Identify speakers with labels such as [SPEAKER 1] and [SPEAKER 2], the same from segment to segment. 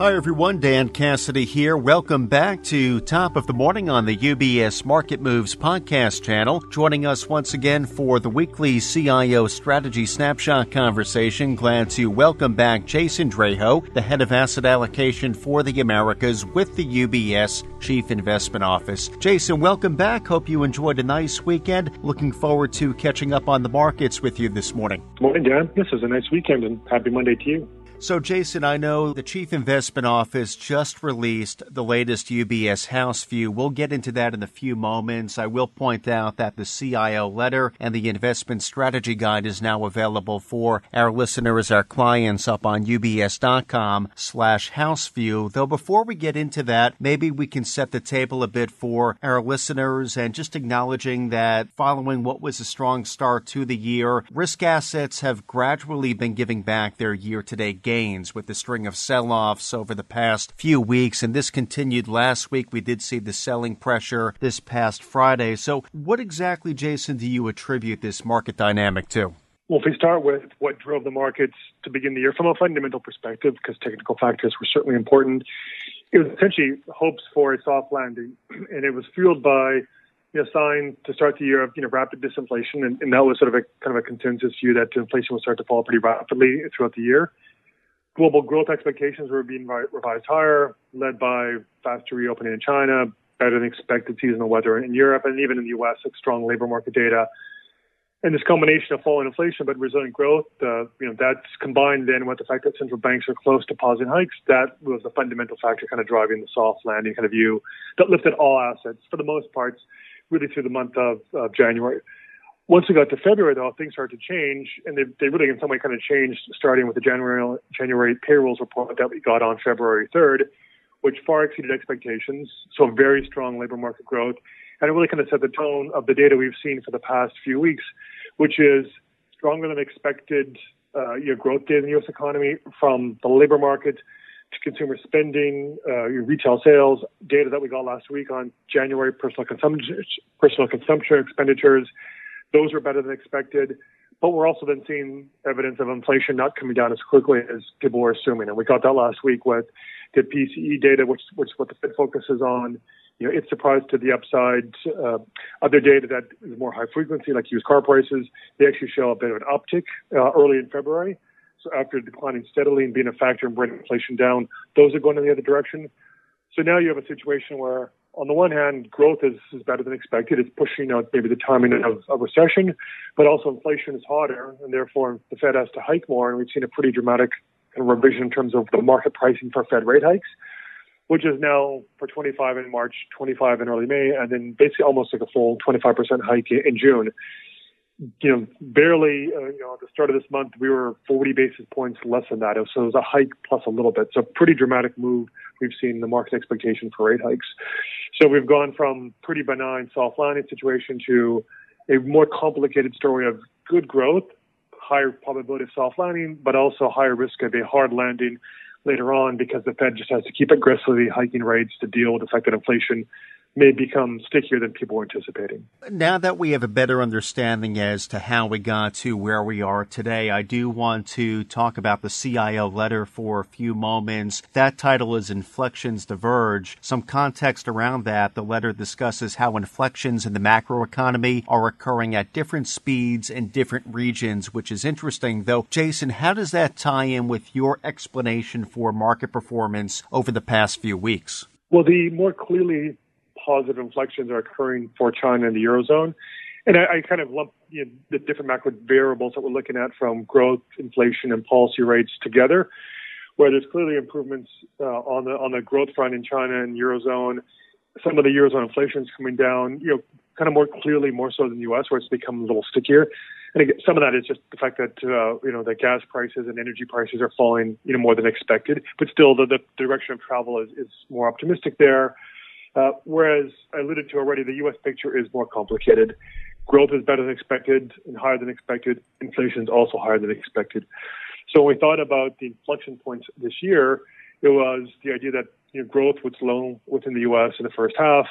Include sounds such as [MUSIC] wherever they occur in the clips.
[SPEAKER 1] Hi, everyone. Dan Cassidy here. Welcome back to Top of the Morning on the UBS Market Moves podcast channel. Joining us once again for the weekly CIO Strategy Snapshot conversation. Glad to welcome back Jason Draho, the head of asset allocation for the Americas with the UBS Chief Investment Office. Jason, welcome back. Hope you enjoyed a nice weekend. Looking forward to catching up on the markets with you this morning.
[SPEAKER 2] Morning, Dan. This was a nice weekend and happy Monday to you.
[SPEAKER 1] So, Jason, I know the Chief Investment Office just released the latest UBS House View. We'll get into that in a few moments. I will point out that the CIO letter and the investment strategy guide is now available for our listeners, our clients up on ubs.com slash houseview. Though before we get into that, maybe we can set the table a bit for our listeners and just acknowledging that following what was a strong start to the year, risk assets have gradually been giving back their year-to-date gains with the string of sell offs over the past few weeks, and this continued last week. We did see the selling pressure this past Friday. So, what exactly, Jason, do you attribute this market dynamic to?
[SPEAKER 2] Well, if we start with what drove the markets to begin the year from a fundamental perspective, because technical factors were certainly important, it was essentially hopes for a soft landing, [CLEARS THROAT] and it was fueled by you know, signs to start the year of you know rapid disinflation, and, and that was sort of a kind of a consensus view that inflation would start to fall pretty rapidly throughout the year. Global growth expectations were being revised higher, led by faster reopening in China, better than expected seasonal weather in Europe, and even in the U.S., like strong labor market data. And this combination of falling inflation but resilient growth, uh, you know, that's combined then with the fact that central banks are close to pausing hikes. That was the fundamental factor kind of driving the soft landing kind of view that lifted all assets for the most part, really through the month of, of January once we got to February, though, things started to change, and they, they really, in some way, kind of changed, starting with the January January payrolls report that we got on February 3rd, which far exceeded expectations. So very strong labor market growth, and it really kind of set the tone of the data we've seen for the past few weeks, which is stronger than expected uh, growth data in the U.S. economy from the labor market to consumer spending, uh, retail sales data that we got last week on January personal consumption, personal consumption expenditures those are better than expected. But we're also then seeing evidence of inflation not coming down as quickly as people were assuming. And we got that last week with the PCE data, which, which is what the Fed focuses on. You know, it's surprised to the upside. Uh, other data that is more high frequency, like used car prices, they actually show a bit of an uptick uh, early in February. So after declining steadily and being a factor in bringing inflation down, those are going in the other direction. So now you have a situation where on the one hand, growth is, is better than expected. It's pushing out maybe the timing of a recession, but also inflation is hotter, and therefore the Fed has to hike more. And we've seen a pretty dramatic kind of revision in terms of the market pricing for Fed rate hikes, which is now for 25 in March, 25 in early May, and then basically almost like a full 25% hike in June you know, barely, uh, you know, at the start of this month, we were 40 basis points less than that. So it was a hike plus a little bit. So pretty dramatic move we've seen in the market expectation for rate hikes. So we've gone from pretty benign soft landing situation to a more complicated story of good growth, higher probability of soft landing, but also higher risk of a hard landing later on because the Fed just has to keep aggressively hiking rates to deal with the fact that inflation may become stickier than people were anticipating.
[SPEAKER 1] Now that we have a better understanding as to how we got to where we are today, I do want to talk about the CIO letter for a few moments. That title is Inflections Diverge. Some context around that. The letter discusses how inflections in the macroeconomy are occurring at different speeds in different regions, which is interesting. Though, Jason, how does that tie in with your explanation for market performance over the past few weeks?
[SPEAKER 2] Well, the more clearly positive inflections are occurring for China and the Eurozone. And I, I kind of lump you know, the different macro variables that we're looking at from growth, inflation, and policy rates together, where there's clearly improvements uh, on the on the growth front in China and Eurozone. Some of the Eurozone inflation is coming down, you know, kind of more clearly, more so than the U.S., where it's become a little stickier. And again, some of that is just the fact that uh, you know the gas prices and energy prices are falling, you know, more than expected. But still, the, the direction of travel is, is more optimistic there. Uh, whereas I alluded to already, the U.S. picture is more complicated. Growth is better than expected and higher than expected. Inflation is also higher than expected. So when we thought about the inflection points this year, it was the idea that you know, growth would slow within the U.S. in the first half.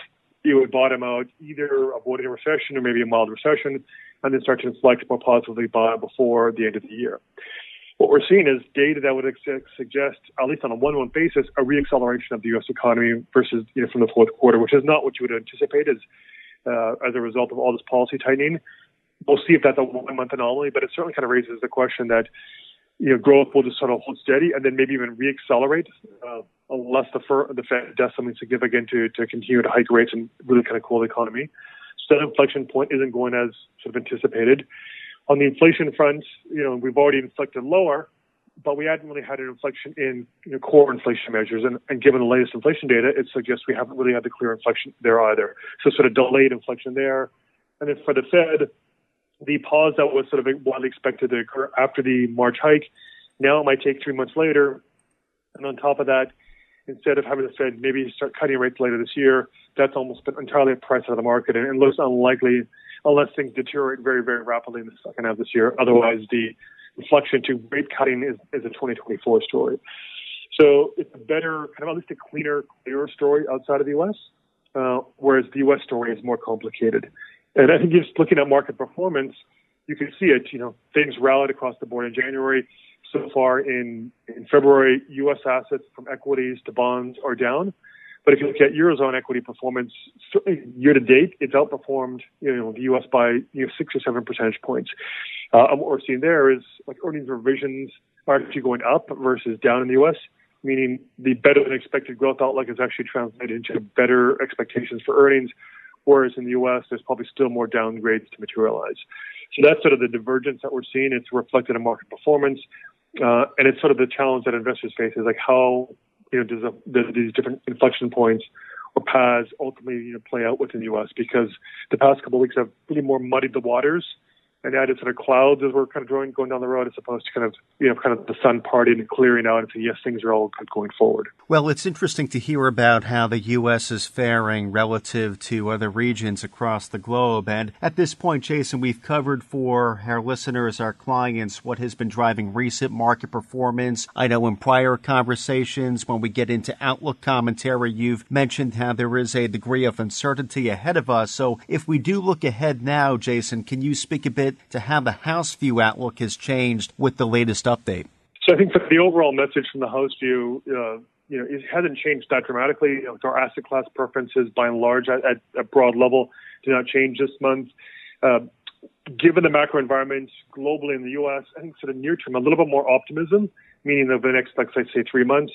[SPEAKER 2] It would bottom out, either avoiding a recession or maybe a mild recession, and then start to inflect more positively by before the end of the year. What we're seeing is data that would ex- suggest, at least on a one-month basis, a reacceleration of the U.S. economy versus you know from the fourth quarter, which is not what you would anticipate as uh, as a result of all this policy tightening. We'll see if that's a one-month anomaly, but it certainly kind of raises the question that you know growth will just sort of hold steady and then maybe even reaccelerate uh, unless the, fir- the Fed does something significant to to continue to hike rates and really kind of cool the economy. So that inflection point isn't going as sort of anticipated. On the inflation front, you know, we've already inflected lower, but we hadn't really had an inflection in you know, core inflation measures. And, and, given the latest inflation data, it suggests we haven't really had the clear inflection there either. So sort of delayed inflection there. And then for the Fed, the pause that was sort of widely expected to occur after the March hike, now it might take three months later. And on top of that, instead of having the Fed maybe start cutting rates later this year, that's almost been entirely priced out of the market and it looks unlikely unless things deteriorate very, very rapidly in the second half of this year. Otherwise, the inflection to rate cutting is, is a 2024 story. So it's a better, kind of at least a cleaner, clearer story outside of the U.S., uh, whereas the U.S. story is more complicated. And I think just looking at market performance, you can see it. You know, things rallied across the board in January. So far in, in February, U.S. assets from equities to bonds are down. But if you look at eurozone equity performance year to date, it's outperformed you know the U.S. by you know six or seven percentage points. Uh, and what we're seeing there is like earnings revisions are actually going up versus down in the U.S. Meaning the better than expected growth outlook is actually translated into better expectations for earnings, whereas in the U.S. there's probably still more downgrades to materialize. So that's sort of the divergence that we're seeing. It's reflected in market performance. Uh, and it's sort of the challenge that investors face is like how you know, does, a, does these different inflection points or paths ultimately you know, play out within the U.S. Because the past couple of weeks have really more muddied the waters and added sort of clouds as we're kind of going, going down the road as opposed to kind of, you know, kind of the sun parting and clearing out and saying, yes, things are all good going forward.
[SPEAKER 1] Well, it's interesting to hear about how the U.S. is faring relative to other regions across the globe. And at this point, Jason, we've covered for our listeners, our clients, what has been driving recent market performance. I know in prior conversations, when we get into outlook commentary, you've mentioned how there is a degree of uncertainty ahead of us. So if we do look ahead now, Jason, can you speak a bit bit to have the House View outlook has changed with the latest update?
[SPEAKER 2] So I think the overall message from the House View, uh, you know, it hasn't changed that dramatically. Our asset class preferences, by and large, at, at a broad level, do not change this month. Uh, given the macro environment globally in the U.S., I think sort of near term, a little bit more optimism, meaning over the next, like, let's say, three months.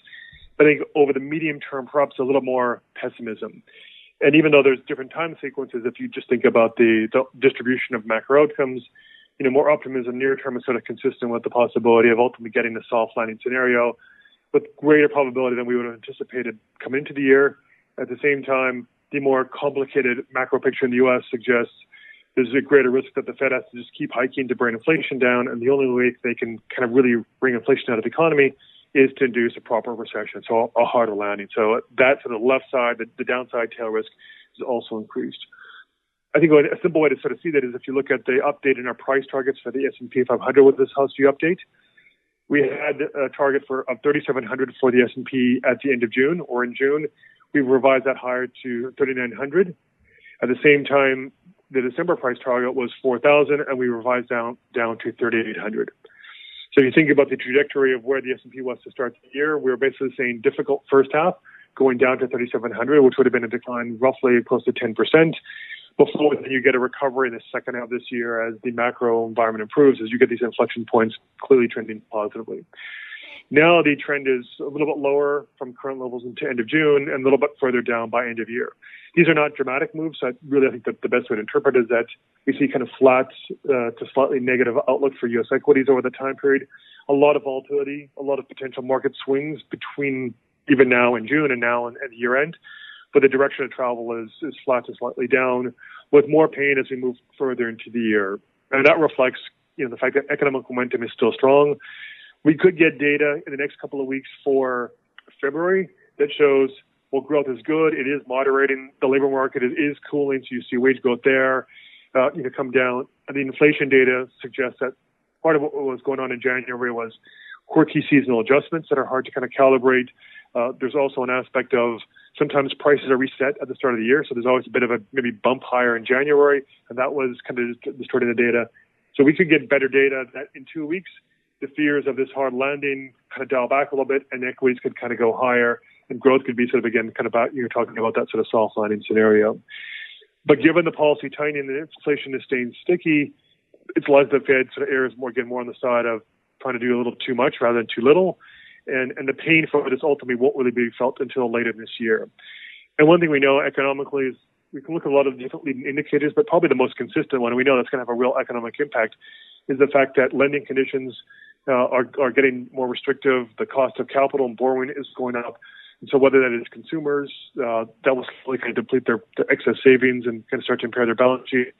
[SPEAKER 2] I think over the medium term, perhaps a little more pessimism and even though there's different time sequences, if you just think about the, the distribution of macro outcomes, you know, more optimism near term is sort of consistent with the possibility of ultimately getting the soft landing scenario with greater probability than we would have anticipated coming into the year. At the same time, the more complicated macro picture in the U.S. suggests there's a greater risk that the Fed has to just keep hiking to bring inflation down, and the only way they can kind of really bring inflation out of the economy is to induce a proper recession, so a harder landing. So that to the left side, the, the downside tail risk is also increased. I think a simple way to sort of see that is if you look at the update in our price targets for the S&P 500 with this house view update, we had a target for of 3,700 for the S&P at the end of June, or in June, we revised that higher to 3,900. At the same time, the December price target was 4,000, and we revised down down to 3,800. So you think about the trajectory of where the S&P was to start the year, we were basically saying difficult first half, going down to 3,700, which would have been a decline roughly close to 10%. Before then you get a recovery in the second half of this year as the macro environment improves, as you get these inflection points clearly trending positively. Now the trend is a little bit lower from current levels into end of June and a little bit further down by end of year. These are not dramatic moves. So I really I think that the best way to interpret is that we see kind of flat uh, to slightly negative outlook for U.S. equities over the time period. A lot of volatility, a lot of potential market swings between even now and June and now and, and year end. But the direction of travel is, is flat to slightly down with more pain as we move further into the year. And that reflects, you know, the fact that economic momentum is still strong. We could get data in the next couple of weeks for February that shows well, growth is good. It is moderating. The labor market is, is cooling, so you see wage growth there, uh, you know, come down. And the inflation data suggests that part of what was going on in January was quirky seasonal adjustments that are hard to kind of calibrate. Uh, there's also an aspect of sometimes prices are reset at the start of the year, so there's always a bit of a maybe bump higher in January, and that was kind of distorting the data. So we could get better data that in two weeks the fears of this hard landing kind of dial back a little bit, and equities could kind of go higher, and growth could be sort of again kind of about you're talking about that sort of soft landing scenario. But given the policy tightening and inflation is staying sticky, it's likely the Fed sort of errs more again more on the side of trying to do a little too much rather than too little. And and the pain for this ultimately won't really be felt until later this year. And one thing we know economically is we can look at a lot of different leading indicators, but probably the most consistent one, and we know that's going to have a real economic impact, is the fact that lending conditions uh, are, are getting more restrictive. The cost of capital and borrowing is going up. And so whether that is consumers uh, that will slowly kind of deplete their, their excess savings and kind of start to impair their balance sheet,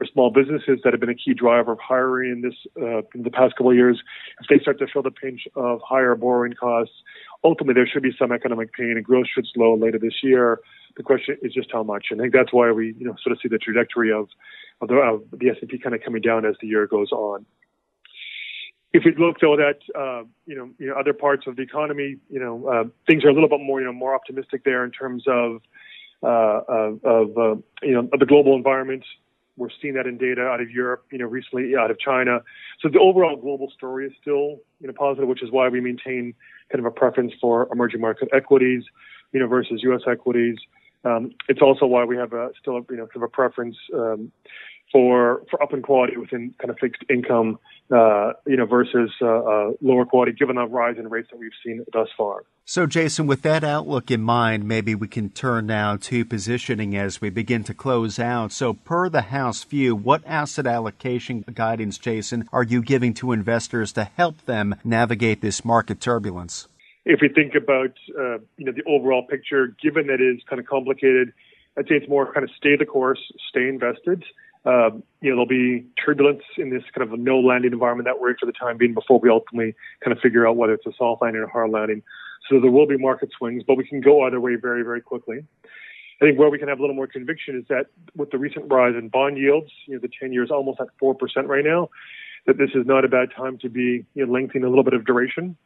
[SPEAKER 2] or small businesses that have been a key driver of hiring in this uh, in the past couple of years, if they start to feel the pinch of higher borrowing costs, ultimately there should be some economic pain and growth should slow later this year. The question is just how much, and I think that's why we you know sort of see the trajectory of of the, of the S&P kind of coming down as the year goes on. If we look though at uh, you know you know other parts of the economy, you know uh, things are a little bit more you know more optimistic there in terms of uh, of, of uh, you know of the global environment. We're seeing that in data out of Europe, you know, recently out of China. So the overall global story is still you know positive, which is why we maintain kind of a preference for emerging market equities, you know, versus U.S. equities. Um, it's also why we have a, still, a, you know, kind of a preference um, for for up in quality within kind of fixed income, uh, you know, versus uh, uh, lower quality, given the rise in rates that we've seen thus far.
[SPEAKER 1] So, Jason, with that outlook in mind, maybe we can turn now to positioning as we begin to close out. So, per the House view, what asset allocation guidance, Jason, are you giving to investors to help them navigate this market turbulence?
[SPEAKER 2] If we think about, uh, you know, the overall picture, given that it is kind of complicated, I'd say it's more kind of stay the course, stay invested. Uh, you know, there'll be turbulence in this kind of a no landing environment that we're in for the time being before we ultimately kind of figure out whether it's a soft landing or a hard landing. So there will be market swings, but we can go either way very, very quickly. I think where we can have a little more conviction is that with the recent rise in bond yields, you know, the 10 years almost at 4% right now, that this is not a bad time to be you know, lengthening a little bit of duration.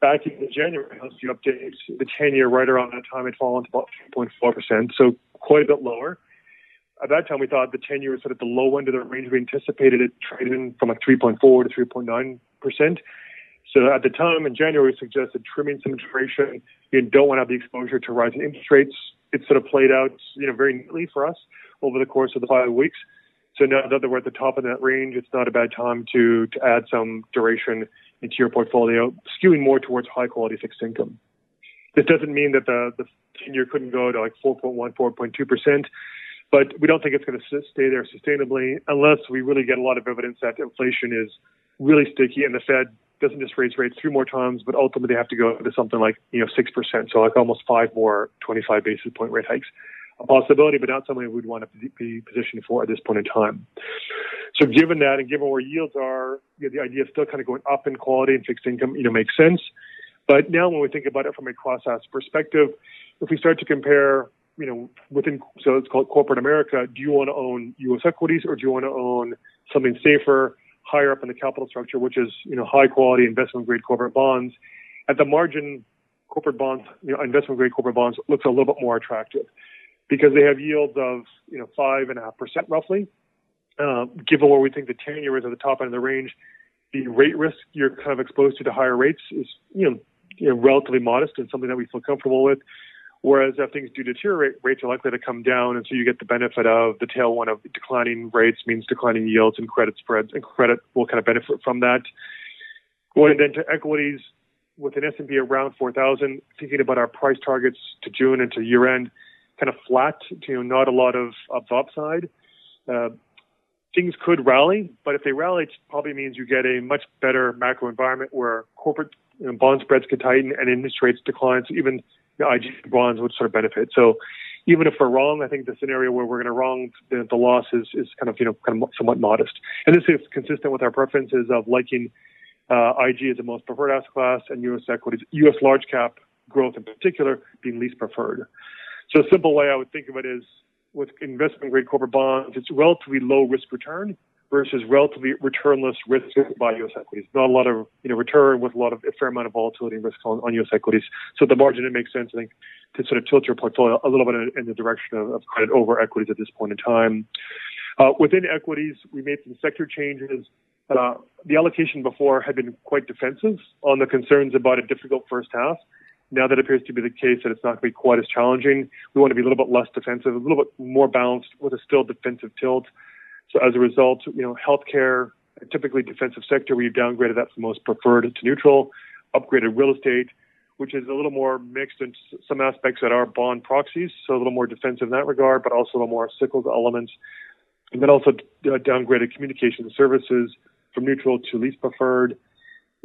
[SPEAKER 2] Back in January, House View update the 10 year right around that time had fallen to about 3.4%, so quite a bit lower at that time we thought the 10 year was sort of the low end of the range we anticipated it trading from like 3.4 to 3.9 percent. So at the time in January, we suggested trimming some duration. You don't want to have the exposure to rising interest rates. It sort of played out, you know, very neatly for us over the course of the five weeks. So now that we're at the top of that range, it's not a bad time to to add some duration into your portfolio, skewing more towards high quality fixed income. This doesn't mean that the the 10 year couldn't go to like 4.1, 4.2 percent. But we don't think it's going to stay there sustainably unless we really get a lot of evidence that inflation is really sticky and the Fed doesn't just raise rates three more times, but ultimately they have to go to something like, you know, 6%. So like almost five more 25 basis point rate hikes. A possibility, but not something we'd want to be positioned for at this point in time. So given that and given where yields are, you know, the idea of still kind of going up in quality and fixed income, you know, makes sense. But now when we think about it from a cross asset perspective, if we start to compare you know, within, so it's called corporate America, do you want to own U.S. equities or do you want to own something safer, higher up in the capital structure, which is, you know, high quality investment grade corporate bonds? At the margin, corporate bonds, you know, investment grade corporate bonds looks a little bit more attractive because they have yields of, you know, five and a half percent roughly. Uh, given where we think the 10 year is at the top end of the range, the rate risk you're kind of exposed to to higher rates is, you know, you know, relatively modest and something that we feel comfortable with. Whereas if things do deteriorate, rates are likely to come down, and so you get the benefit of the tailwind of declining rates means declining yields and credit spreads, and credit will kind of benefit from that. Going then to equities, with an S&P around 4,000, thinking about our price targets to June and to year end, kind of flat, you know, not a lot of, of upside. Uh, things could rally, but if they rally, it probably means you get a much better macro environment where corporate you know, bond spreads could tighten and interest rates decline. So even IG bonds would sort of benefit. So even if we're wrong, I think the scenario where we're going to wrong, the, the loss is, is kind of, you know, kind of somewhat modest. And this is consistent with our preferences of liking uh, IG as the most preferred asset class and U.S. equities, U.S. large cap growth in particular being least preferred. So a simple way I would think of it is with investment grade corporate bonds, it's relatively low risk return versus relatively returnless risk by U.S. equities. Not a lot of you know return with a lot of a fair amount of volatility and risk on, on U.S. equities. So at the margin, it makes sense, I think, to sort of tilt your portfolio a little bit in, in the direction of, of, credit over equities at this point in time. Uh, within equities, we made some sector changes. Uh, the allocation before had been quite defensive on the concerns about a difficult first half. Now that appears to be the case that it's not going to be quite as challenging. We want to be a little bit less defensive, a little bit more balanced with a still defensive tilt. So as a result, you know, healthcare, typically defensive sector, we've downgraded that from most preferred to neutral, upgraded real estate, which is a little more mixed in some aspects that are bond proxies, so a little more defensive in that regard, but also a little more cyclical elements. And then also uh, downgraded communication services from neutral to least preferred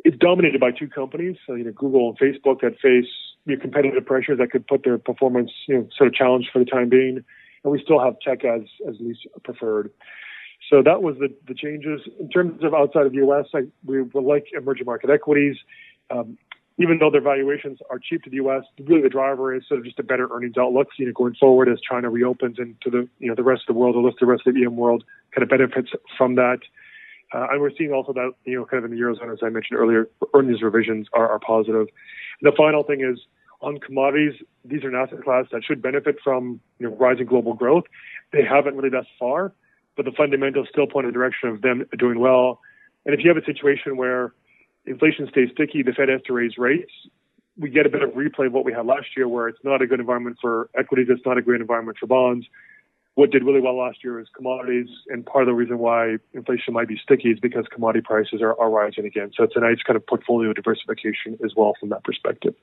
[SPEAKER 2] it's dominated by two companies, so, you know, Google and Facebook that face you know, competitive pressures that could put their performance, you know, sort of challenged for the time being. And we still have tech as, as least preferred. So that was the, the changes. In terms of outside of the U.S., I, we would like emerging market equities. Um, even though their valuations are cheap to the U.S., really the driver is sort of just a better earnings outlook, you know, going forward as China reopens and to the, you know, the rest of the world, or look the rest of the EM world kind of benefits from that. Uh, and we're seeing also that, you know, kind of in the Eurozone, as I mentioned earlier, earnings revisions are, are positive. And the final thing is on commodities, these are an asset class that should benefit from, you know, rising global growth. They haven't really thus far, but the fundamentals still point in the direction of them doing well. And if you have a situation where inflation stays sticky, the Fed has to raise rates, we get a bit of replay of what we had last year where it's not a good environment for equities, it's not a great environment for bonds what did really well last year is commodities, and part of the reason why inflation might be sticky is because commodity prices are, are rising again. So it's a nice kind of portfolio diversification as well from that perspective.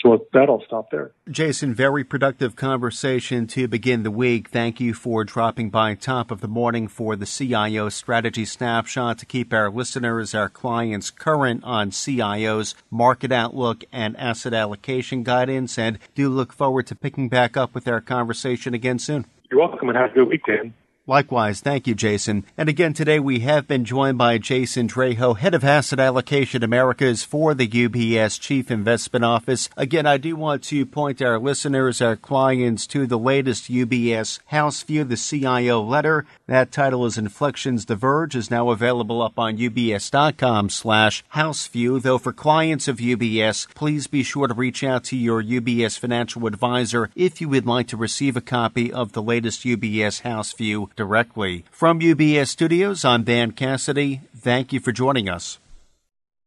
[SPEAKER 2] So with that, I'll stop there.
[SPEAKER 1] Jason, very productive conversation to begin the week. Thank you for dropping by top of the morning for the CIO strategy snapshot to keep our listeners, our clients current on CIO's market outlook and asset allocation guidance. And do look forward to picking back up with our conversation again soon.
[SPEAKER 2] You're welcome and have a good weekend.
[SPEAKER 1] Likewise. Thank you, Jason. And again, today we have been joined by Jason Draho, Head of Asset Allocation Americas for the UBS Chief Investment Office. Again, I do want to point our listeners, our clients, to the latest UBS House View, the CIO letter. That title is Inflections Diverge, is now available up on ubs.com slash houseview. Though for clients of UBS, please be sure to reach out to your UBS financial advisor if you would like to receive a copy of the latest UBS House View directly. From UBS Studios, I'm Dan Cassidy. Thank you for joining us.